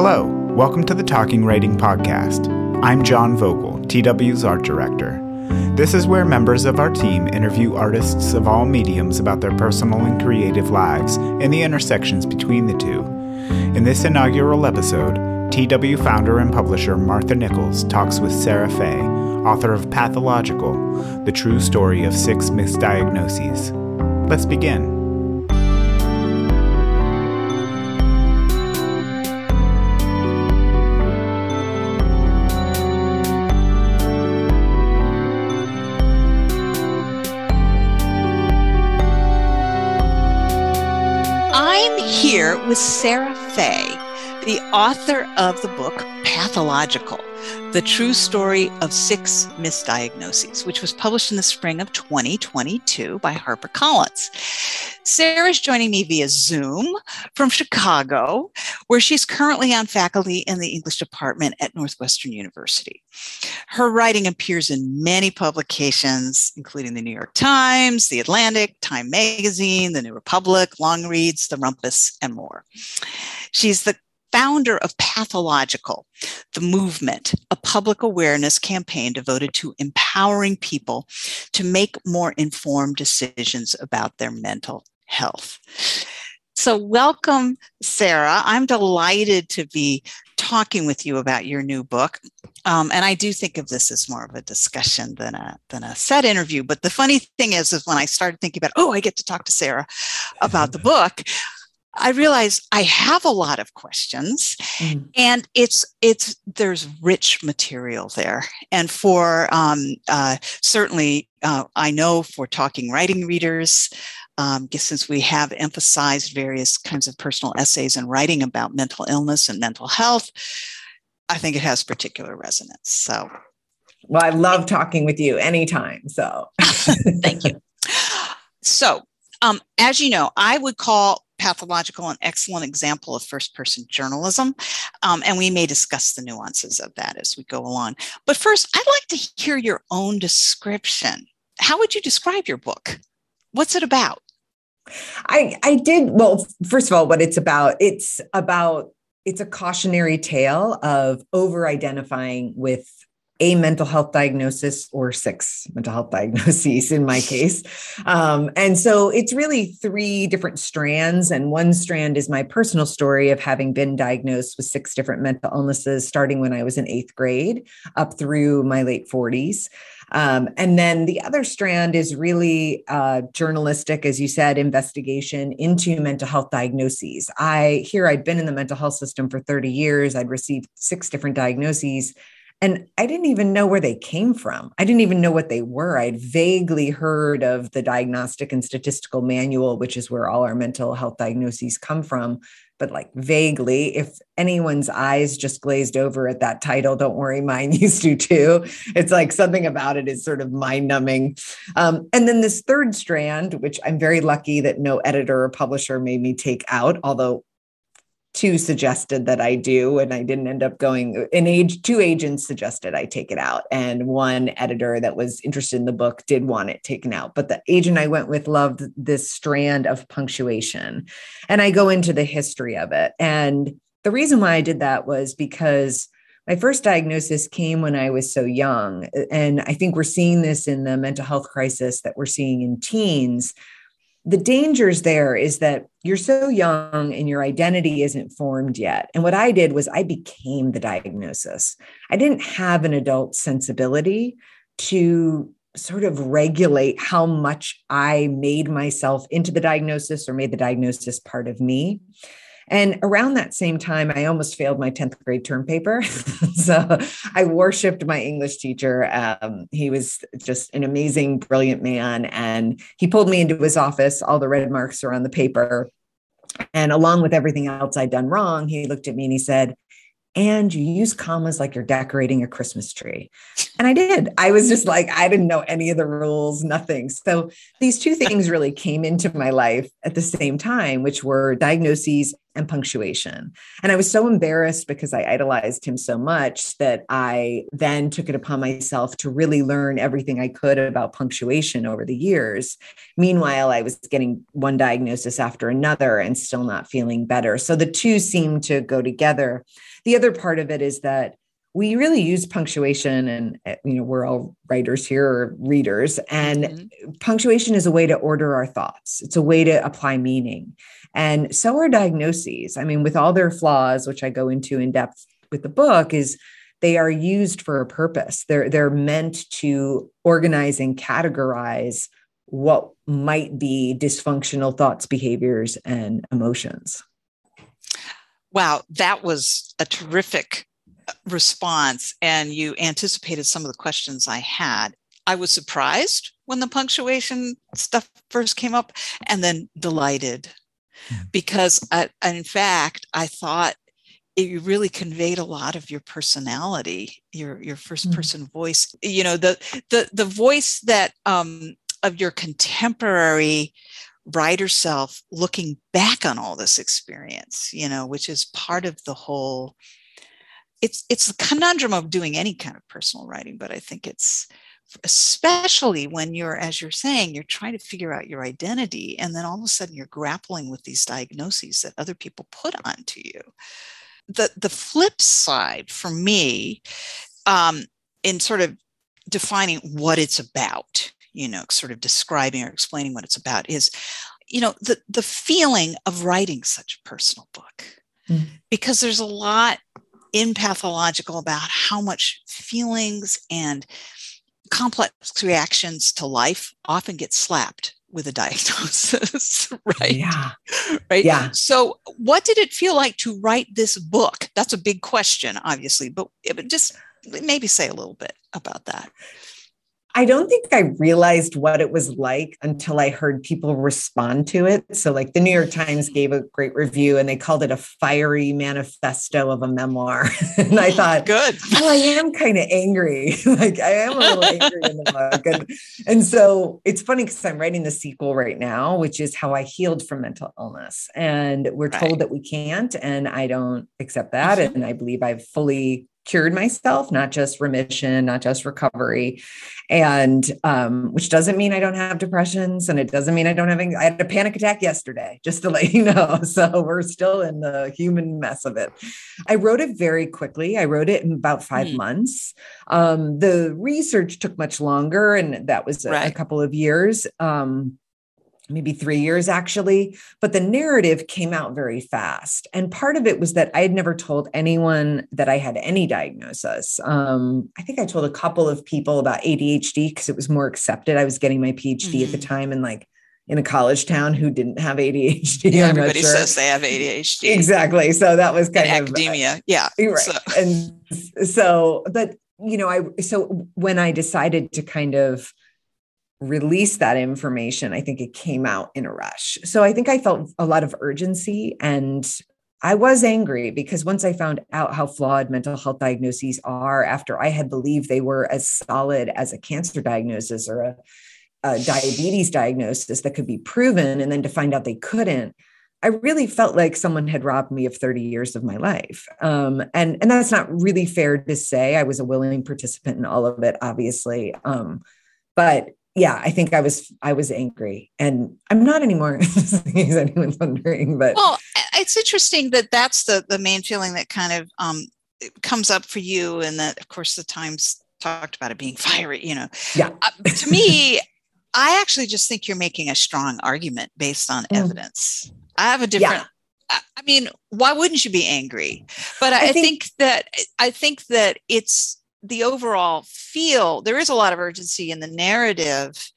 Hello, welcome to the Talking Writing Podcast. I'm John Vogel, TW's art director. This is where members of our team interview artists of all mediums about their personal and creative lives and the intersections between the two. In this inaugural episode, TW founder and publisher Martha Nichols talks with Sarah Fay, author of Pathological, the true story of six misdiagnoses. Let's begin. With Sarah Fay, the author of the book Pathological The True Story of Six Misdiagnoses, which was published in the spring of 2022 by HarperCollins. Sarah's joining me via Zoom from Chicago, where she's currently on faculty in the English department at Northwestern University. Her writing appears in many publications, including the New York Times, The Atlantic, Time Magazine, The New Republic, Longreads, The Rumpus, and more. She's the founder of Pathological, the movement, a public awareness campaign devoted to empowering people to make more informed decisions about their mental health. So, welcome, Sarah. I'm delighted to be talking with you about your new book. Um, and I do think of this as more of a discussion than a than a set interview. But the funny thing is, is when I started thinking about, oh, I get to talk to Sarah about the book, I realize I have a lot of questions mm. and it's it's there's rich material there and for um, uh, certainly uh, I know for talking writing readers um, since we have emphasized various kinds of personal essays and writing about mental illness and mental health, I think it has particular resonance. So, well, I love talking with you anytime. So, thank you. So, um, as you know, I would call pathological an excellent example of first person journalism. Um, and we may discuss the nuances of that as we go along. But first, I'd like to hear your own description. How would you describe your book? What's it about? I I did well first of all what it's about it's about it's a cautionary tale of over identifying with a mental health diagnosis or six mental health diagnoses in my case. Um, and so it's really three different strands. And one strand is my personal story of having been diagnosed with six different mental illnesses, starting when I was in eighth grade up through my late 40s. Um, and then the other strand is really uh, journalistic, as you said, investigation into mental health diagnoses. I here I'd been in the mental health system for 30 years. I'd received six different diagnoses and I didn't even know where they came from. I didn't even know what they were. I'd vaguely heard of the Diagnostic and Statistical Manual, which is where all our mental health diagnoses come from. But like vaguely, if anyone's eyes just glazed over at that title, don't worry, mine used to too. It's like something about it is sort of mind numbing. Um, and then this third strand, which I'm very lucky that no editor or publisher made me take out, although two suggested that I do, and I didn't end up going. An age, two agents suggested I take it out, and one editor that was interested in the book did want it taken out. But the agent I went with loved this strand of punctuation, and I go into the history of it. And the reason why I did that was because my first diagnosis came when I was so young, and I think we're seeing this in the mental health crisis that we're seeing in teens the dangers there is that you're so young and your identity isn't formed yet. And what I did was I became the diagnosis. I didn't have an adult sensibility to sort of regulate how much I made myself into the diagnosis or made the diagnosis part of me. And around that same time, I almost failed my 10th grade term paper. so I worshiped my English teacher. Um, he was just an amazing, brilliant man. And he pulled me into his office. All the red marks are on the paper. And along with everything else I'd done wrong, he looked at me and he said, and you use commas like you're decorating a Christmas tree. And I did. I was just like, I didn't know any of the rules, nothing. So these two things really came into my life at the same time, which were diagnoses and punctuation. And I was so embarrassed because I idolized him so much that I then took it upon myself to really learn everything I could about punctuation over the years. Meanwhile, I was getting one diagnosis after another and still not feeling better. So the two seem to go together. The other part of it is that we really use punctuation and eh, you know we're all writers here or readers and mm-hmm. punctuation is a way to order our thoughts it's a way to apply meaning and so are diagnoses i mean with all their flaws which i go into in depth with the book is they are used for a purpose they're they're meant to organize and categorize what might be dysfunctional thoughts behaviors and emotions wow that was a terrific uh, response and you anticipated some of the questions I had. I was surprised when the punctuation stuff first came up and then delighted. Because I, in fact I thought it really conveyed a lot of your personality your your first hmm. person mm-hmm. voice you know the the the voice that um of your contemporary writer self looking back on all this experience you know which is part of the whole it's it's the conundrum of doing any kind of personal writing but i think it's especially when you're as you're saying you're trying to figure out your identity and then all of a sudden you're grappling with these diagnoses that other people put onto you the the flip side for me um, in sort of defining what it's about you know sort of describing or explaining what it's about is you know the the feeling of writing such a personal book mm. because there's a lot in pathological about how much feelings and complex reactions to life often get slapped with a diagnosis, right? Yeah. Right. Yeah. So, what did it feel like to write this book? That's a big question, obviously, but just maybe say a little bit about that. I don't think I realized what it was like until I heard people respond to it. So, like the New York Times gave a great review and they called it a fiery manifesto of a memoir. and I thought, good. Oh, I am kind of angry. like, I am a little angry in the book. And, and so it's funny because I'm writing the sequel right now, which is how I healed from mental illness. And we're told that we can't. And I don't accept that. Mm-hmm. And I believe I've fully cured myself, not just remission, not just recovery. And um, which doesn't mean I don't have depressions and it doesn't mean I don't have, I had a panic attack yesterday, just to let you know. So we're still in the human mess of it. I wrote it very quickly. I wrote it in about five mm. months. Um, the research took much longer and that was a, right. a couple of years. Um, maybe three years actually, but the narrative came out very fast. And part of it was that I had never told anyone that I had any diagnosis. Um, I think I told a couple of people about ADHD because it was more accepted. I was getting my PhD mm-hmm. at the mm-hmm. time and like in a college town who didn't have ADHD. Yeah, everybody sure. says they have ADHD. Exactly. So that was kind in of academia. yeah. Right. So. And so, but you know, I so when I decided to kind of release that information, I think it came out in a rush. So I think I felt a lot of urgency and I was angry because once I found out how flawed mental health diagnoses are, after I had believed they were as solid as a cancer diagnosis or a, a diabetes diagnosis that could be proven, and then to find out they couldn't, I really felt like someone had robbed me of 30 years of my life. Um, and, and that's not really fair to say. I was a willing participant in all of it, obviously. Um, but yeah, I think I was I was angry, and I'm not anymore. Is anyone's wondering, but well, it's interesting that that's the the main feeling that kind of um, comes up for you, and that of course the Times talked about it being fiery. You know, yeah. Uh, to me, I actually just think you're making a strong argument based on mm. evidence. I have a different. Yeah. I mean, why wouldn't you be angry? But I, I think, think that I think that it's the overall feel, there is a lot of urgency in the narrative.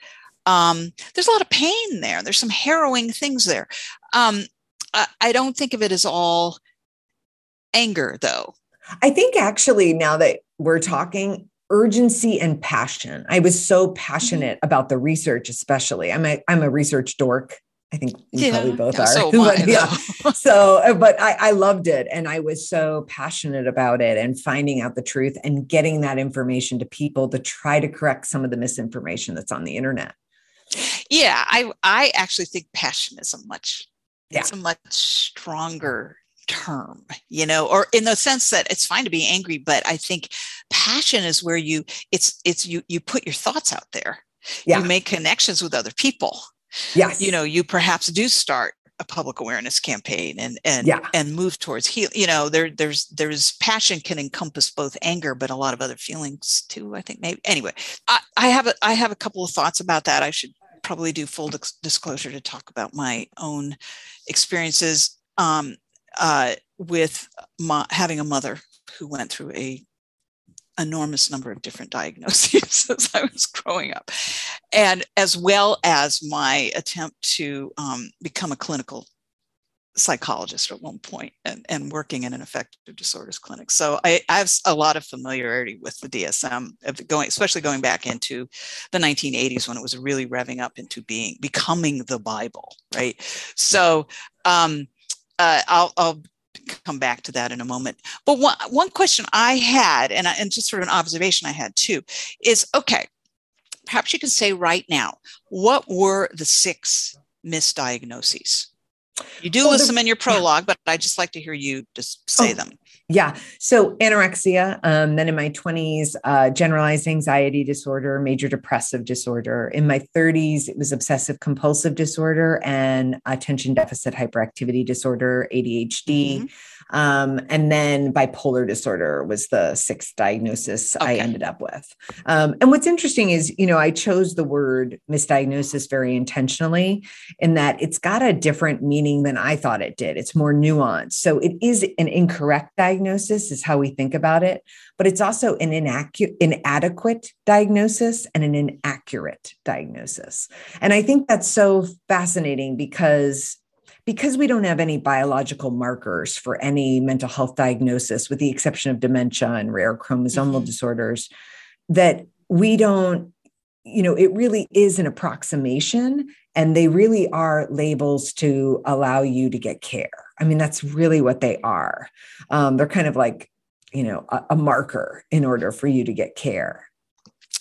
Um, there's a lot of pain there. There's some harrowing things there. Um, I, I don't think of it as all anger, though. I think actually, now that we're talking, urgency and passion. I was so mm-hmm. passionate about the research, especially. I'm a I'm a research dork. I think we yeah, probably both are. So but, yeah. so, but I, I loved it. And I was so passionate about it and finding out the truth and getting that information to people to try to correct some of the misinformation that's on the internet. Yeah, I, I actually think passion is a much yeah. it's a much stronger term you know or in the sense that it's fine to be angry but i think passion is where you it's it's you you put your thoughts out there yeah. you make connections with other people yes you know you perhaps do start a public awareness campaign and and yeah. and move towards heal you know there there's there's passion can encompass both anger but a lot of other feelings too i think maybe anyway i, I have a i have a couple of thoughts about that i should probably do full disclosure to talk about my own experiences um, uh, with my, having a mother who went through a enormous number of different diagnoses as I was growing up, and as well as my attempt to um, become a clinical psychologist at one point and, and working in an affective disorders clinic. So I, I, have a lot of familiarity with the DSM of going, especially going back into the 1980s when it was really revving up into being becoming the Bible, right? So um, uh, I'll, I'll come back to that in a moment. But one, one question I had, and, and just sort of an observation I had too, is okay, perhaps you can say right now, what were the six misdiagnoses? You do well, list them in your prologue, but I'd just like to hear you just say oh, them. Yeah. So anorexia, um, then in my 20s, uh, generalized anxiety disorder, major depressive disorder. In my 30s, it was obsessive compulsive disorder and attention deficit hyperactivity disorder, ADHD. Mm-hmm. Um, and then bipolar disorder was the sixth diagnosis okay. I ended up with. Um, and what's interesting is, you know, I chose the word misdiagnosis very intentionally in that it's got a different meaning than I thought it did. It's more nuanced. So it is an incorrect diagnosis, is how we think about it, but it's also an inaccurate, inadequate diagnosis and an inaccurate diagnosis. And I think that's so fascinating because because we don't have any biological markers for any mental health diagnosis, with the exception of dementia and rare chromosomal mm-hmm. disorders, that we don't, you know, it really is an approximation and they really are labels to allow you to get care. I mean, that's really what they are. Um, they're kind of like, you know, a, a marker in order for you to get care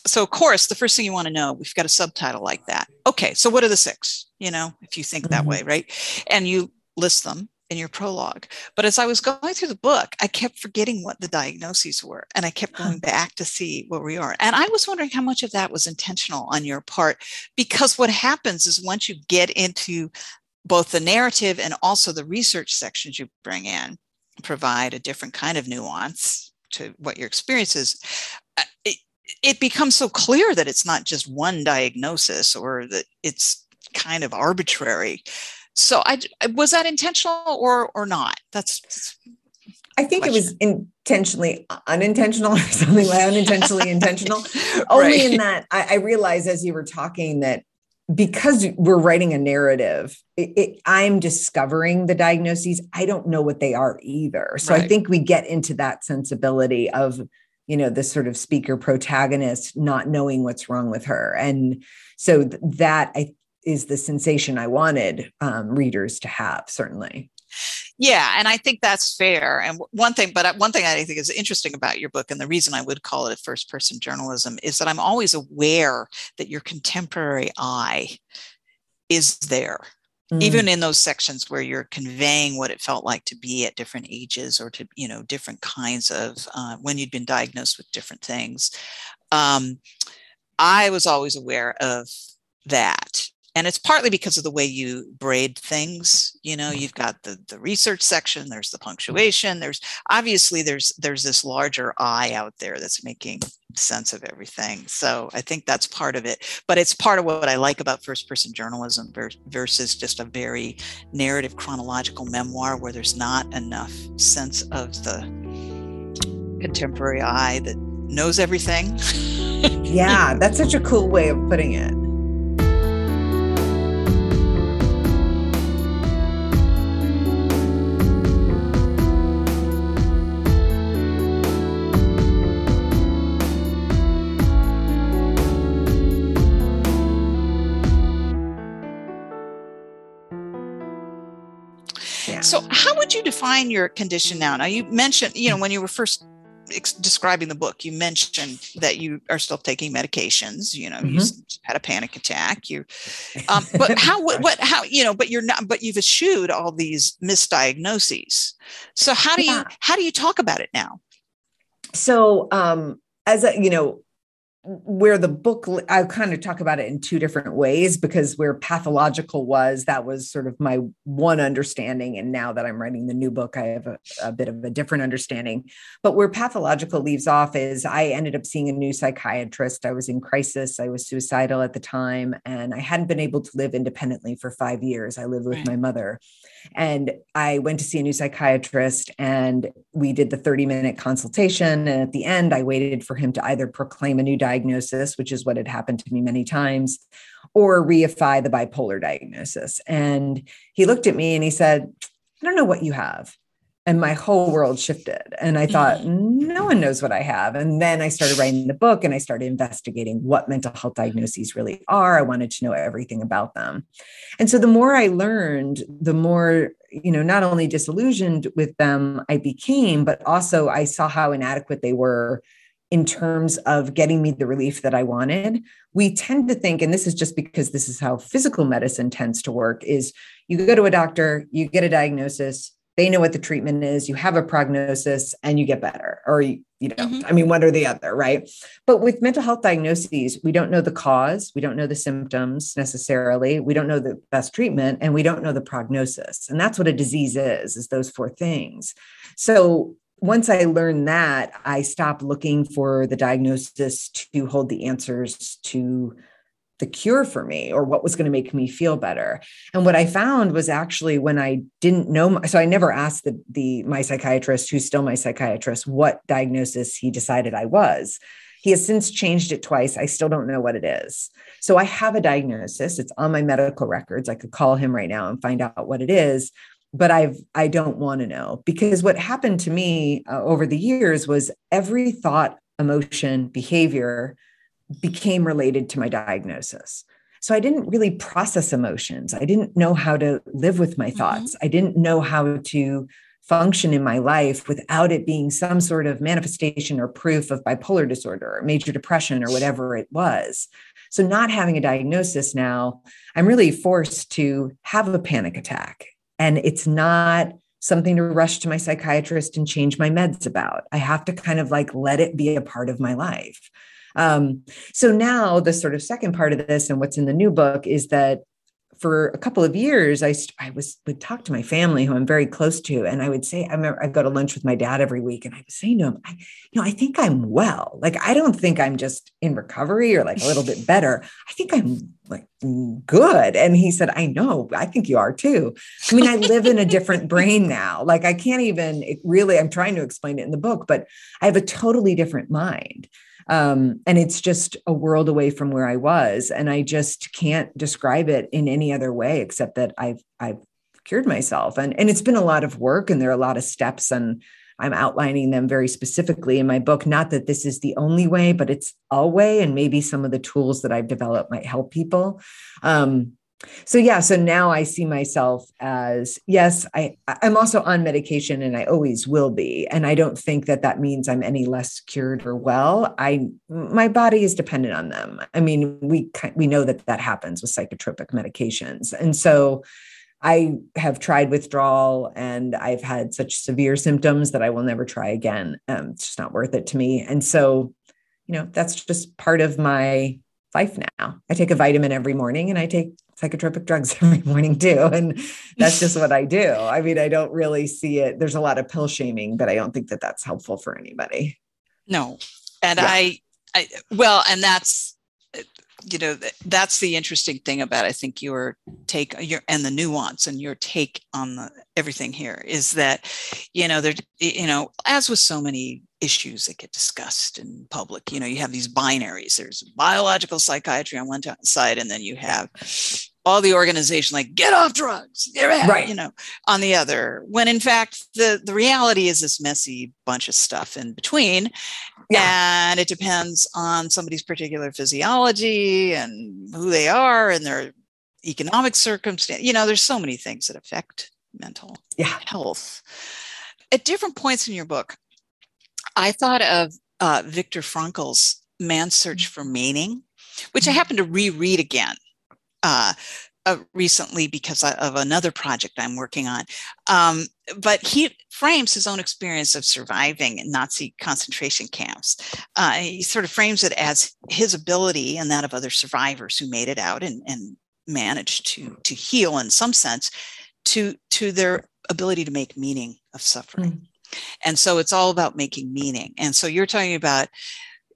so of course the first thing you want to know we've got a subtitle like that. Okay so what are the six you know if you think that mm-hmm. way right? And you list them in your prologue. But as i was going through the book i kept forgetting what the diagnoses were and i kept going back to see where we are. And i was wondering how much of that was intentional on your part because what happens is once you get into both the narrative and also the research sections you bring in provide a different kind of nuance to what your experience is uh, it, becomes so clear that it's not just one diagnosis or that it's kind of arbitrary. So I was that intentional or or not? That's, that's I think question. it was intentionally unintentional or something like unintentionally intentional. Only right. in that I, I realized as you were talking that because we're writing a narrative, it, it, I'm discovering the diagnoses. I don't know what they are either. So right. I think we get into that sensibility of you know the sort of speaker protagonist not knowing what's wrong with her. And so th- that I, is the sensation i wanted um, readers to have certainly. Yeah and i think that's fair. And one thing but one thing i think is interesting about your book and the reason i would call it a first person journalism is that i'm always aware that your contemporary eye is there mm. even in those sections where you're conveying what it felt like to be at different ages or to you know different kinds of uh, when you'd been diagnosed with different things um, i was always aware of that and it's partly because of the way you braid things you know you've got the the research section there's the mm-hmm. punctuation there's obviously there's there's this larger eye out there that's making sense of everything so i think that's part of it but it's part of what i like about first person journalism versus just a very narrative chronological memoir where there's not enough sense of the contemporary eye that knows everything. Yeah that's such a cool way of putting it So, how would you define your condition now? Now, you mentioned, you know, when you were first ex- describing the book, you mentioned that you are still taking medications. You know, mm-hmm. you had a panic attack. You, um, but how? What, what? How? You know, but you're not. But you've eschewed all these misdiagnoses. So how do yeah. you how do you talk about it now? So, um, as a you know, where the book i kind of talk about it in two different ways because where pathological was that was sort of my one understanding and now that i'm writing the new book i have a, a, bit of a different understanding. But where pathological leaves off is i ended up seeing a new psychiatrist. I was in crisis. I was suicidal at the time and i hadn't been able to live independently for five years. I lived with right. my mother and I went to see a new psychiatrist and we did the 30 minute consultation. And at the end, I waited for him to either proclaim a new diagnosis, which is what had happened to me many times, or reify the bipolar diagnosis. And he looked at me and he said, I don't know what you have and my whole world shifted and i thought mm-hmm. no one knows what i have and then i started writing the book and i started investigating what mental health diagnoses really are i wanted to know everything about them and so the more i learned the more you know not only disillusioned with them i became but also i saw how inadequate they were in terms of getting me the relief that I wanted. We tend to think, and this is just because this is how physical medicine tends to work, is you go to a doctor, you get a diagnosis, they know what the treatment is you have a prognosis and you get better or you, know mm-hmm. i mean one or the other right but with mental health diagnoses we don't know the cause we don't know the symptoms necessarily we don't know the best treatment and we don't know the prognosis and that's what a disease is is those four things so once I learned that, I stopped looking for the diagnosis to hold the answers to the cure for me or what was going to make me feel better. And what i found was actually when i didn't know so i never asked the, the my psychiatrist who's still my psychiatrist what diagnosis he decided i was. He has since changed it twice. I still don't know what it is. So i have a diagnosis. It's on my medical records. I could call him right now and find out what it is. But i've i don't want to know. Because what happened to me uh, over the years was every thought emotion behavior became related to my diagnosis. So I didn't really process emotions. I didn't know how to live with my mm-hmm. thoughts. Mm-hmm. I didn't know how to function in my life without it being some sort of manifestation or proof of bipolar disorder or major depression or whatever it was. So, not having a diagnosis now, I'm really forced to have a panic attack. And it's not something to rush to my psychiatrist and change my meds about. I have to kind of like let it be a part of my life. Um, so now the sort of second part of this and what's in the new book is that for a couple of years, I, I was would talk to my family who I'm very close to, and I would say, I remember I go to lunch with my dad every week, and I was saying to him, I, you know, I think I'm well. Like I don't think I'm just in recovery or like a little bit better. I think I'm like good. And he said, I know, I think you are too. I mean, I live in a different brain now. Like I can't even really. I'm trying to explain it in the book, but I have a totally different mind. Um, and it's just a world away from where I was. And I just can't describe it in any other way except that I've I've cured myself. And, and it's been a lot of work and there are a lot of steps and I'm outlining them very specifically in my book. Not that this is the only way, but it's a way, and maybe some of the tools that I've developed might help people. Um, so yeah so now i see myself as yes i i'm also on medication and i always will be and i don't think that that means i'm any less cured or well. I my body is dependent on them. I mean we we know that that happens with psychotropic medications. And so i have tried withdrawal and i've had such severe symptoms that i will never try again. Um, it's just not worth it to me. And so you know that's just part of my life now. I take a vitamin every morning and I take psychotropic drugs every morning too. And that's just what I do. I mean, I don't really see it. There's a lot of pill shaming, but I don't think that that's helpful for anybody. No. And yeah. I, I, well, and that's, you know, that's the interesting thing about, I think your take uh, your, and the nuance and your take on the, everything here is that, you know, there, you know, as with so many issues that get discussed in public. You know, you have these binaries. There's biological psychiatry on one side, and then you have all the organization like get off drugs, right. you know, on the other. When in fact the the reality is this messy bunch of stuff in between, yeah. and it depends on somebody's particular physiology and who they are and their economic circumstance. You know, there's so many things that affect mental yeah. health. At different points in your book, I thought of uh, Viktor Frankl's Man's Search for Meaning, which I mm-hmm. happened to reread again uh, uh, recently because of another project I'm working on. Um, but he frames his own experience of surviving in Nazi concentration camps. Uh, he sort of frames it as his ability and that of other survivors who made it out and, and managed to to heal in some sense to to their ability to make meaning of suffering. Mm. And so it's all about making meaning. And so you're talking about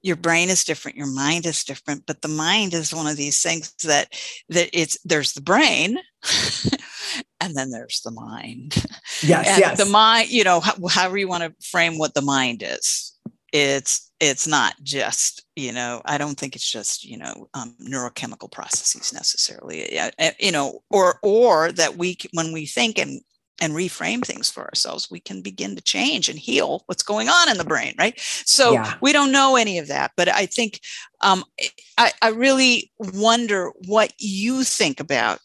your brain is different your mind is different but the mind is one of these things that that it's there's the brain and then there's the mind. Yes and yes. the mind you know however you want to frame what the mind is it's it's not just you know i don't think it's just you know um, neurochemical processes necessarily you know or or that we when we think and and reframe things for ourselves, we can begin to change and heal what's going on in the brain, right? So yeah. we don't know any of that, but I think um, I, I, really wonder what you think about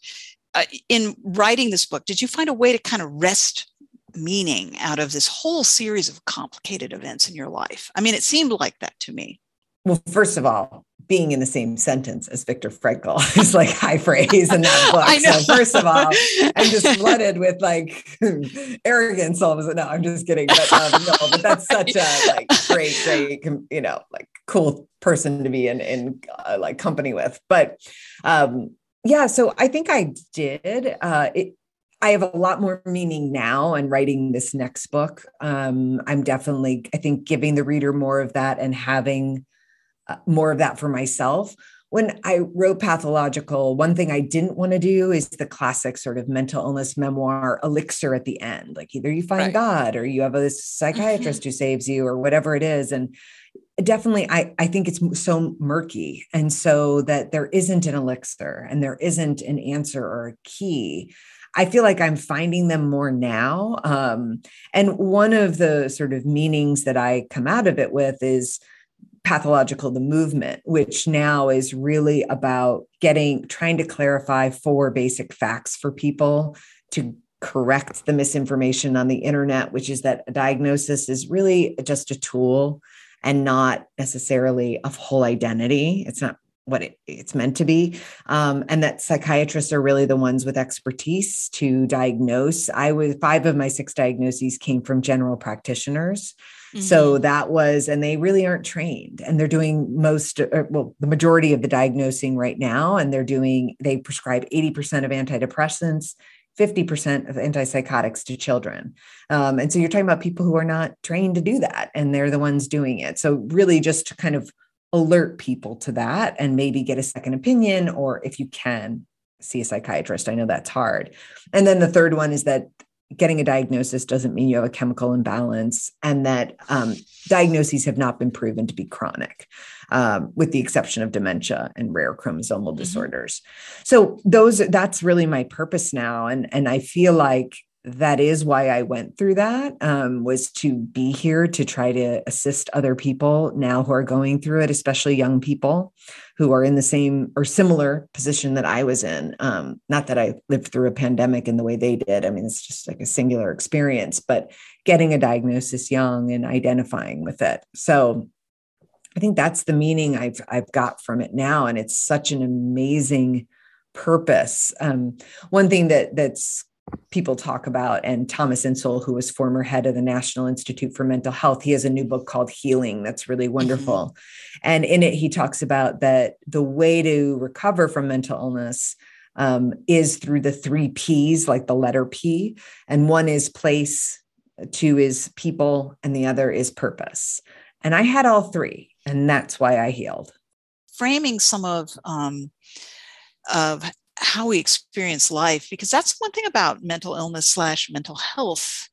uh, in writing this book. Did you find a way to kind of wrest meaning out of this whole series of complicated events in your life? I mean, it seemed like that to me. Well, first of all, being in the same sentence as Viktor Frankl is like high praise in that book. So first of all, I'm just flooded with like arrogance all of a sudden. No, I'm just kidding. But um, no, but that's such a like great, great, you know, like cool person to be in in uh, like company with. But um, yeah, so I think I did. Uh, it, I have a lot more meaning now and writing this next book. Um, I'm definitely, I think, giving the reader more of that and having more of that for myself. When I wrote Pathological, one thing I didn't want to do is the classic sort of mental illness memoir elixir at the end. Like either you find right. God or you have a psychiatrist who saves you or whatever it is. And definitely I, I think it's so murky and so that there isn't an elixir and there isn't an answer or a key i feel like i'm finding them more now um, and one of the sort of meanings that i come out of it with is pathological the movement which now is really about getting trying to clarify four basic facts for people to correct the misinformation on the internet which is that a diagnosis is really just a tool and not necessarily a whole identity. It's not what it, it's meant to be um, and that psychiatrists are really the ones with expertise to diagnose i was five of my six diagnoses came from general practitioners Mm-hmm. So that was, and they really aren't trained and they're doing most, or, uh, well, the majority of the diagnosing right now. And they're doing, they prescribe 80% of antidepressants, 50% of antipsychotics to children. Um, and so you're talking about people who are not trained to do that and they're the ones doing it. So really just to kind of alert people to that and maybe get a second opinion or if you can see a psychiatrist. I know that's hard. And then the third one is that getting a diagnosis doesn't mean you have a chemical imbalance, and that um, diagnoses have not been proven to be chronic, um, with the exception of dementia and rare chromosomal mm-hmm. disorders. So those that's really my purpose now, and and I feel like that is why I went through that um, was to be here to try to assist other people now who are going through it, especially young people who are in the same or similar position that I was in. Um, not that I lived through a pandemic in the way they did. I mean, it's just like a singular experience, but getting a diagnosis young and identifying with it. So I think that's the meaning I've I've got from it now, and it's such an amazing purpose. Um, one thing that that's people talk about. And Thomas Insel, who was former head of the National Institute for Mental Health, he has a new book called Healing that's really mm-hmm. wonderful. Mm-hmm. And in it, he talks about that the way to recover from mental illness um, is through the three P's, like the letter P. And one is place, two is people, and the other is purpose. And I had all three, and that's why I healed. Framing some of um, of how we experience life because that's one thing about mental illness slash mental health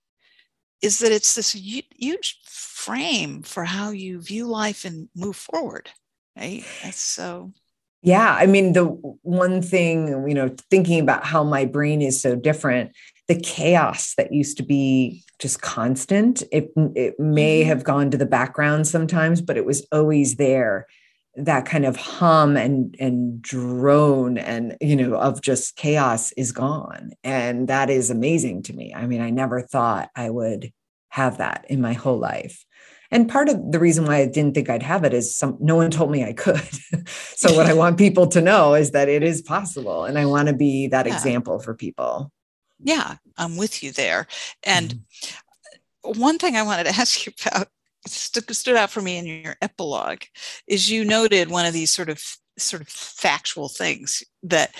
is that it's this huge frame for how you view life and move forward right so yeah i mean the one thing you know thinking about how my brain is so different the chaos that used to be just constant it, it may mm-hmm. have gone to the background sometimes but it was always there that kind of hum and and drone and you know of just chaos is gone and that is amazing to me i mean i never thought i would have that in my whole life And part of the reason why I didn't think I'd have it is some no one told me I could. so what I want people to know is that it is possible and I want to be that yeah. example for people. Yeah, I'm with you there. And mm-hmm. one thing I wanted to ask you about st- stood out for me in your epilogue is you noted one of these sort of sort of factual things that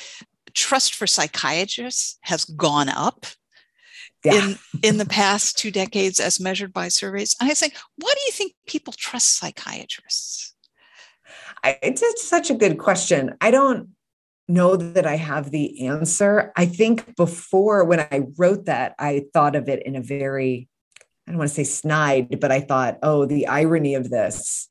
trust for psychiatrists has gone up yeah. in in the past two decades as measured by surveys. And I say, why do you think people trust psychiatrists? I, it's such a good question. I don't know that I have the answer. I think before when I wrote that, I thought of it in a very, I don't want to say snide, but I thought, oh, the irony of this.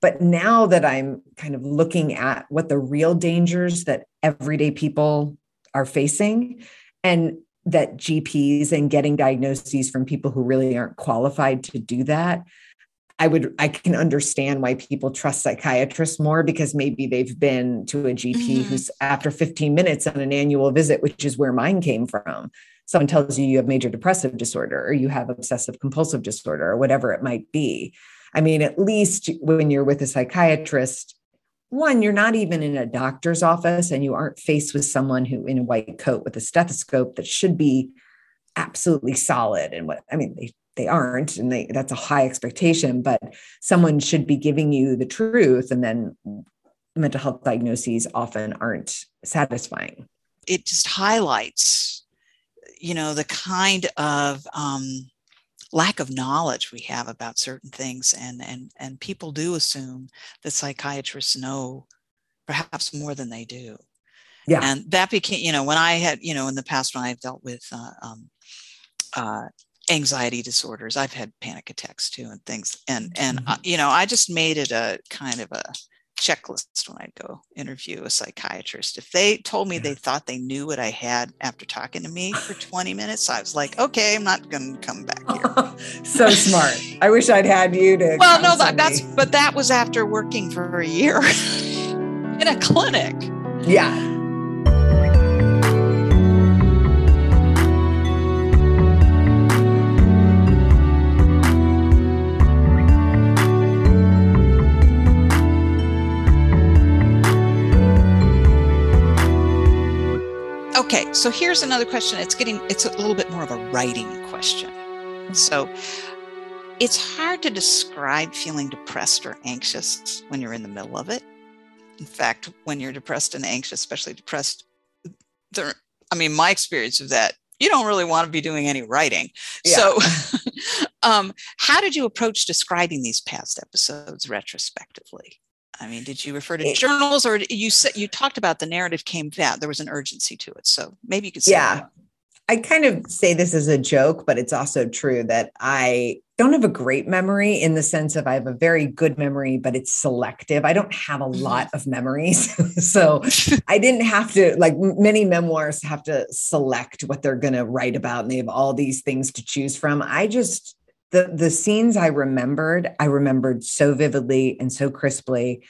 But now that I'm kind of looking at what the real dangers that everyday people are facing, and that GPs and getting diagnoses from people who really aren't qualified to do that. I would I can understand why people trust psychiatrists more because maybe they've been to a GP mm-hmm. who's after 15 minutes on an annual visit, which is where mine came from. Someone tells you you have major depressive disorder or you have obsessive compulsive disorder or whatever it might be. I mean, at least when you're with a psychiatrist, one, you're not even in a doctor's office and you aren't faced with someone who in a white coat with a stethoscope that should be absolutely solid. And what I mean, they they aren't, and they that's a high expectation, but someone should be giving you the truth. And then mental health diagnoses often aren't satisfying. It just highlights, you know, the kind of um lack of knowledge we have about certain things and and and people do assume that psychiatrists know perhaps more than they do. Yeah. And that became you know when i had you know in the past when i've dealt with uh, um, uh, anxiety disorders i've had panic attacks too and things. And and mm-hmm. uh, you know i just made it a kind of a checklist when I'd go interview a psychiatrist. If they told me they thought they knew what I had after talking to me for 20 minutes, I was like, okay, I'm not going to come back here. so smart. I wish I'd had you to. Well, no, that, that's, but that was after working for a year in a clinic. Yeah. Okay, so here's another question. It's getting it's a little bit more of a writing question. So it's hard to describe feeling depressed or anxious when you're in the middle of it. In fact, when you're depressed and anxious, especially depressed, there I mean, my experience of that, you don't really want to be doing any writing. Yeah. So um, how did you approach describing these past episodes retrospectively? I mean, did you refer to it, journals or you said you talked about the narrative came that there was an urgency to it. So maybe you could say Yeah. That. I kind of say this as a joke, but it's also true that I don't have a great memory in the sense of I have a very good memory, but it's selective. I don't have a mm-hmm. lot of memories. so I didn't have to, like many memoirs have to select what they're going to write about and they have all these things to choose from. I just the the scenes I remembered, I remembered so vividly and so crisply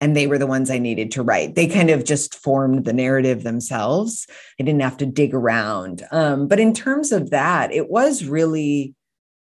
and they were the ones I needed to write. They kind of just formed the narrative themselves. I didn't have to dig around. Um, but in terms of that, it was really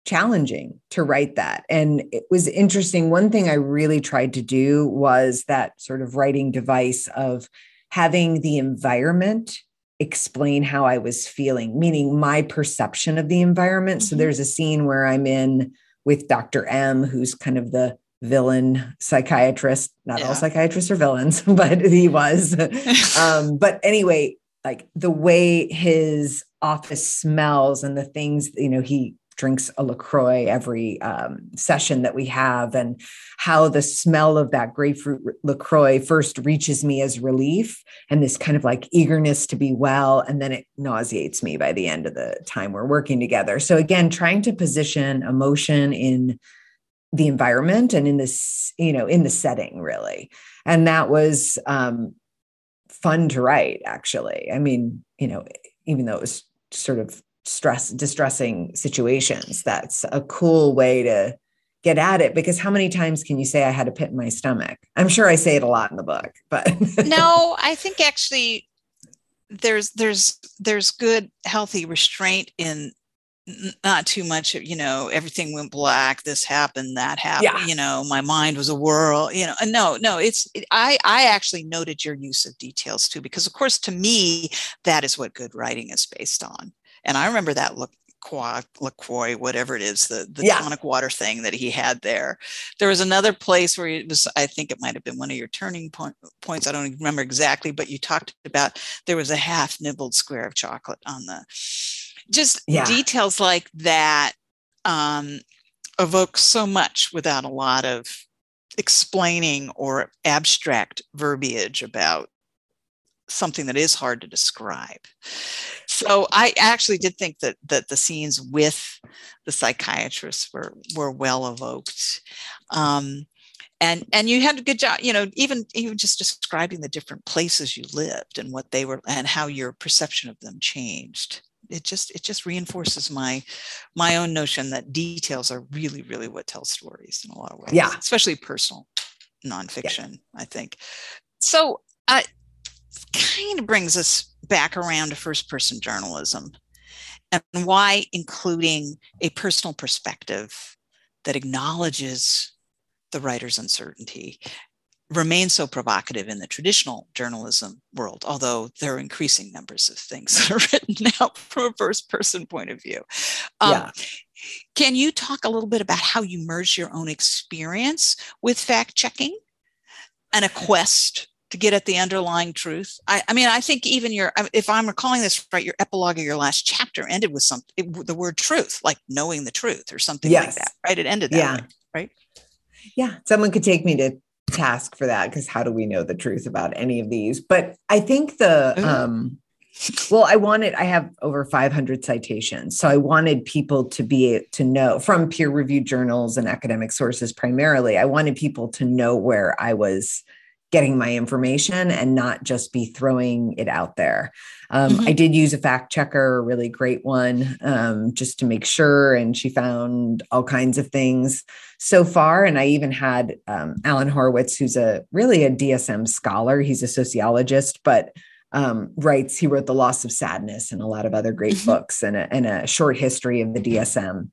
challenging to write that. And it was interesting. One thing I really tried to do was that sort of writing device of having the environment explain how I was feeling, meaning my perception of the environment. Mm-hmm. So there's a scene where I'm in with Dr. M, who's kind of the villain psychiatrist. Not yeah. all psychiatrists are villains, but he was. um, but anyway, like the way his office smells and the things, you know, he drinks a LaCroix every um, session that we have, and how the smell of that grapefruit LaCroix first reaches me as relief and this kind of like eagerness to be well. And then it nauseates me by the end of the time we're working together. So, again, trying to position emotion in the environment and in this, you know, in the setting really. And that was um, fun to write, actually. I mean, you know, even though it was sort of stress distressing situations. That's a cool way to get at it because how many times can you say i had a pit in my stomach i'm sure i say it a lot in the book but no i think actually there's there's there's good healthy restraint in not too much you know everything went black this happened that happened yeah. you know my mind was a whirl you know no no it's i i actually noted your use of details too because of course to me that is what good writing is based on and i remember that look LaCroix, whatever it is, the, the yeah. tonic water thing that he had there. There was another place where it was, I think it might have been one of your turning point, points. I don't remember exactly, but you talked about there was a half nibbled square of chocolate on the, just yeah. details like that um, evoke so much without a lot of explaining or abstract verbiage about something that is hard to describe. So I actually did think that that the scenes with the psychiatrists were were well evoked. Um, and and you had a good job you know even even just describing the different places you lived and what they were and how your perception of them changed it just it just reinforces my my own notion that details are really really what tell stories in a lot of ways yeah especially personal nonfiction yeah. i think so uh, kind of brings us back around to first person journalism and why including a personal perspective that acknowledges the writer's uncertainty remains so provocative in the traditional journalism world, although there are increasing numbers of things that are written now from a first person point of view. Um, yeah. Can you talk a little bit about how you merge your own experience with fact checking and a quest to get at the underlying truth? I, I, mean, I think even your, if I'm recalling this right, your epilogue of your last chapter ended with something, the word truth, like knowing the truth or something yes. like that, right? It ended that yeah. way, right? Yeah. Someone could take me to task for that because how do we know the truth about any of these? But I think the mm-hmm. um well, I wanted, I have over 500 citations. So I wanted people to be to know from peer reviewed journals and academic sources primarily. I wanted people to know where I was getting my information and not just be throwing it out there. Um, mm-hmm. I did use a fact checker, a really great one, um, just to make sure. And she found all kinds of things so far. And I even had um, Allan Horwitz, who's a really a DSM scholar. He's a sociologist, but um, writes, he wrote The Loss of Sadness and a lot of other great mm-hmm. books and a, and a, short history of the DSM.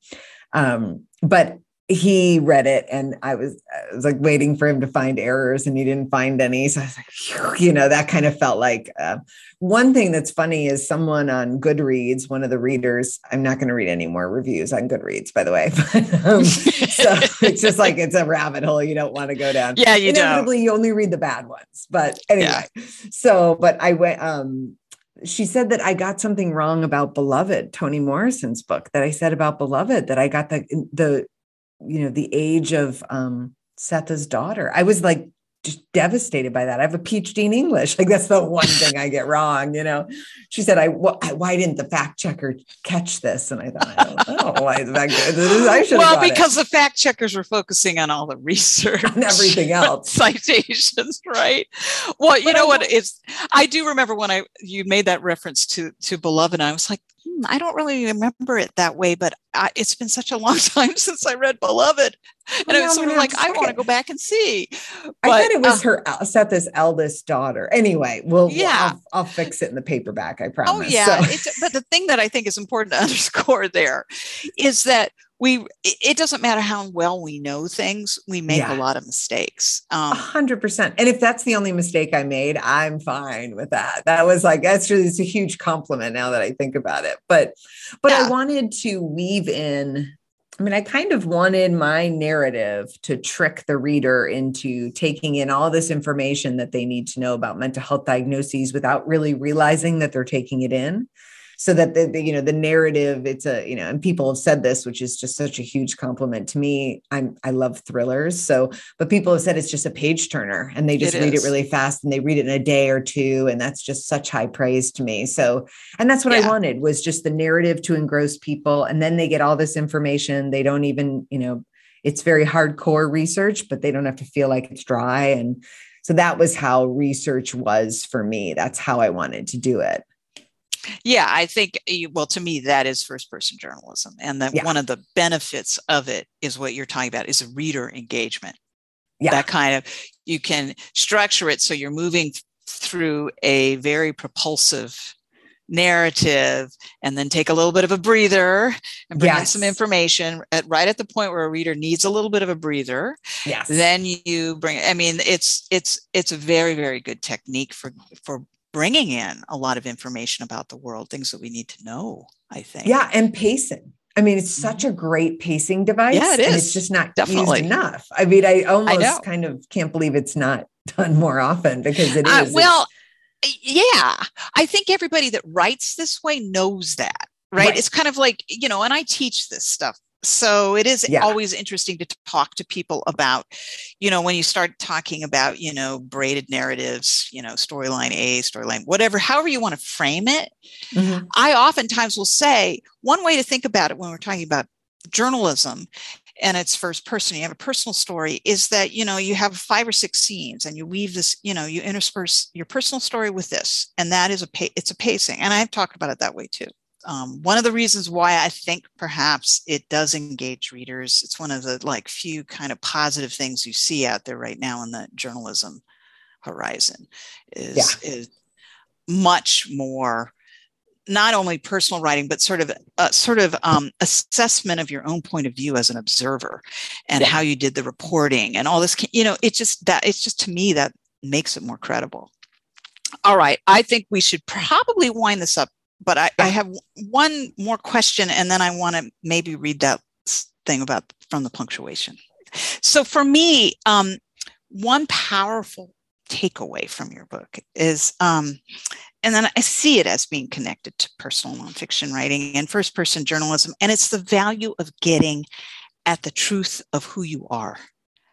Um, but he read it and I was, I was like waiting for him to find errors and he didn't find any. So I was like, you know, that kind of felt like uh, one thing that's funny is someone on Goodreads, one of the readers, I'm not going to read any more reviews on Goodreads, by the way. But, um, so it's just like it's a rabbit hole you don't want to go down. Yeah, you Inevitably, don't. you only read the bad ones. But anyway, yeah. so, but I went, um, she said that I got something wrong about Beloved, Toni Morrison's book that I said about Beloved, that I got the the you know the age of um Sethe's daughter. I was like just devastated by that. I have a PhD in English. Like that's the one thing I get wrong, you know. She said, "I wh- why didn't the fact checker catch this?" And I thought, I don't know why the fact I should. Well, because it. the fact checkers were focusing on all the research and everything else, citations, right? Well, you but know I, what? It's I do remember when I you made that reference to to Beloved. I was like, hmm, I don't really remember it that way, but I, it's been such a long time since I read Beloved. And well, I was sort of like, I want to go back and see. But, I thought it was her Sethe's eldest daughter. Anyway, well, yeah, I'll, I'll, fix it in the paperback. I oh, promise. Oh yeah, so. but the thing that I think is important to underscore there is that we it doesn't matter how well we know things we make yeah. a lot of mistakes um, a hundred percent and if that's the only mistake i made i'm fine with that that was like that's really it's a huge compliment now that i think about it but but yeah. i wanted to weave in I mean, I kind of wanted my narrative to trick the reader into taking in all this information that they need to know about mental health diagnoses without really realizing that they're taking it in so that the, the, you know the narrative it's a you know and people have said this which is just such a huge compliment to me. I'm i love thrillers so but people have said it's just a page turner and they just it read is. it really fast and they read it in a day or two and that's just such high praise to me. So and that's what yeah. i wanted was just the narrative to engross people and then they get all this information. They don't even you know it's very hardcore research but they don't have to feel like it's dry and so that was how research was for me. That's how i wanted to do it yeah, I think, eh, well, to me, that is first person journalism. And that yeah. one of the benefits of it is what you're talking about is reader engagement. Yeah. That kind of, you can structure it so you're moving through a very propulsive narrative and then take a little bit of a breather and bring Yes. in some information at right at the point where a reader needs a little bit of a breather Yes. then you bring i mean it's it's it's a very very good technique for for bringing in a lot of information about the world things that we need to know i think yeah, and pacing. I mean, it's such a great pacing device. Yeah, it and it's just not Definitely. used enough. I mean, I almost kind of can't believe it's not done more often because it is. Uh, well yeah i think everybody that writes this way knows that right? Right. it's kind of like you know and i teach this stuff so it is Yeah. always interesting to talk to people about you know when you start talking about you know braided narratives you know storyline a storyline whatever however you want to frame it Mhm. I oftentimes will say one way to think about it when we're talking about journalism and it's first person, you have a personal story, is that you know you have five or six scenes and you weave this, you know, you intersperse your personal story with this, and that is a pa- it's a pacing, and I've talked about it that way too. Um, one of the reasons why I think perhaps it does engage readers, it's one of the like few kind of positive things you see out there right now in the journalism horizon, is Yeah. is much more not only personal writing but sort of a sort of um, assessment of your own point of view as an observer and Yeah. how you did the reporting and all this you know it just that it's just to me that makes it more credible all right i think we should probably wind this up but i, I have one more question and then i want to maybe read that thing about from the punctuation so for me um, one powerful takeaway from your book is um, and then I see it as being connected to personal nonfiction writing and first person journalism. And it's the value of getting at the truth of who you are,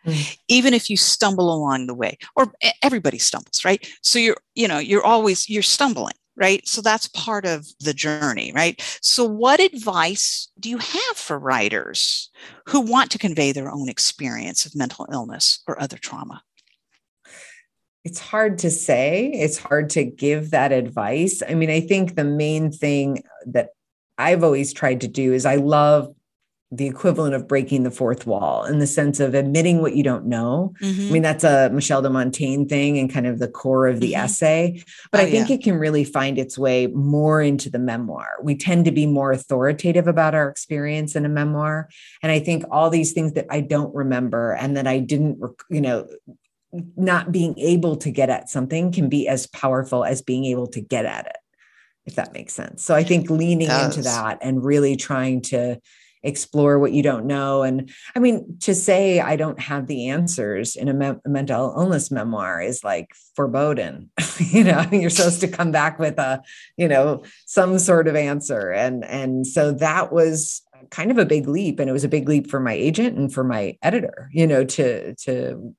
Mm. even if you stumble along the way, or everybody stumbles, right? So you're, you know, you're always, you're stumbling, right? So that's part of the journey, right? So what advice do you have for writers who want to convey their own experience of mental illness or other trauma? it's hard to say. It's hard to give that advice. I mean, I think the main thing that I've always tried to do is I love the equivalent of breaking the fourth wall in the sense of admitting what you don't know. I mean, that's a Michel de Montaigne thing and kind of the core of the Mhm. essay. But Oh, I think it can really find its way more into the memoir. We tend to be more authoritative about our experience in a memoir. And I think all these things that I don't remember and that I didn't, you know, not being able to get at something can be as powerful as being able to get at it, if that makes sense. So I think leaning into that and really trying to explore what you don't know. And I mean, to say I don't have the answers in a, me- mental illness memoir is like foreboding. you know, you're supposed to come back with a, you know, some sort of answer. And and so that was kind of a big leap. And it was a big leap for my agent and for my editor, you know, to to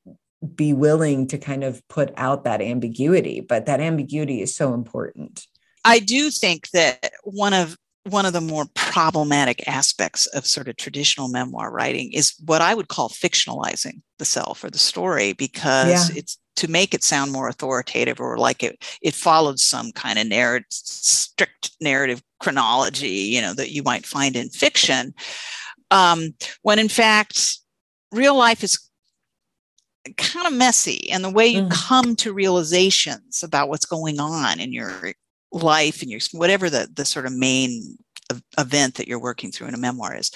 be willing to kind of put out that ambiguity. But that ambiguity is so important. I do think that one of one of the more problematic aspects of sort of traditional memoir writing is what I would call fictionalizing the self or the story because Yeah. it's to make it sound more authoritative or like it it followed some kind of narrative strict narrative chronology you know that you might find in fiction um, when in fact real life is kind of messy and the way you Mm. come to realizations about what's going on in your life and your whatever the the sort of main event that you're working through in a memoir is.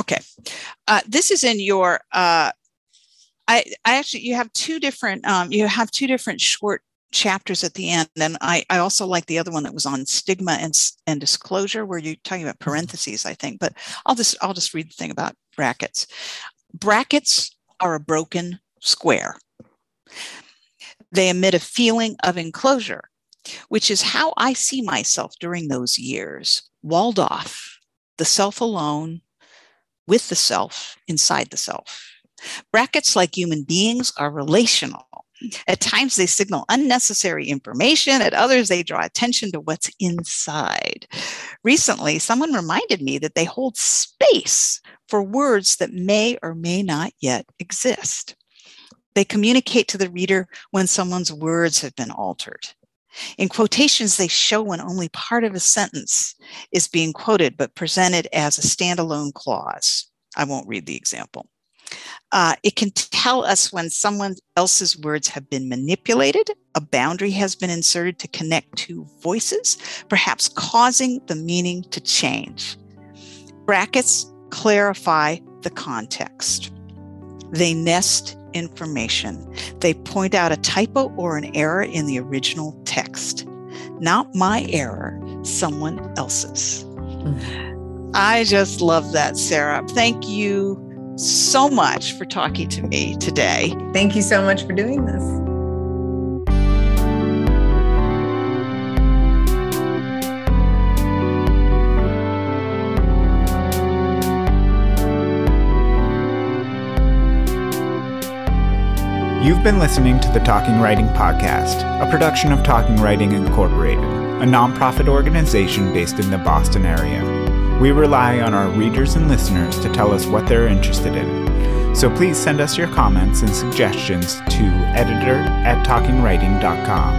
Okay uh, this is in your uh, I, I actually you have two different um, you have two different short chapters at the end and I, I also like the other one that was on stigma and, and disclosure where you're talking about parentheses i think but i'll just i'll just read the thing about brackets. Brackets are a broken square. They emit a feeling of enclosure which is how I see myself during those years, walled off, the self alone, with the self, inside the self. Brackets, like human beings, are relational. At times, they signal unnecessary information. At others, they draw attention to what's inside. Recently, someone reminded me that they hold space for words that may or may not yet exist. They communicate to the reader when someone's words have been altered. In quotations, they show when only part of a sentence is being quoted, but presented as a standalone clause. I won't read the example. Uh, it can tell us when someone else's words have been manipulated, a boundary has been inserted to connect two voices, perhaps causing the meaning to change. Brackets clarify the context. They nest information. They point out a typo or an error in the original text. Not my error, someone else's. Mm-hmm. I just love that, Sarah. Thank you so much for talking to me today. Thank you so much for doing this. You've been listening to the Talking Writing Podcast, a production of Talking Writing Incorporated, a nonprofit organization based in the Boston area. We rely on our readers and listeners to tell us what they're interested in. So please send us your comments and suggestions to editor at talkingwriting.com.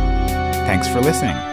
Thanks for listening.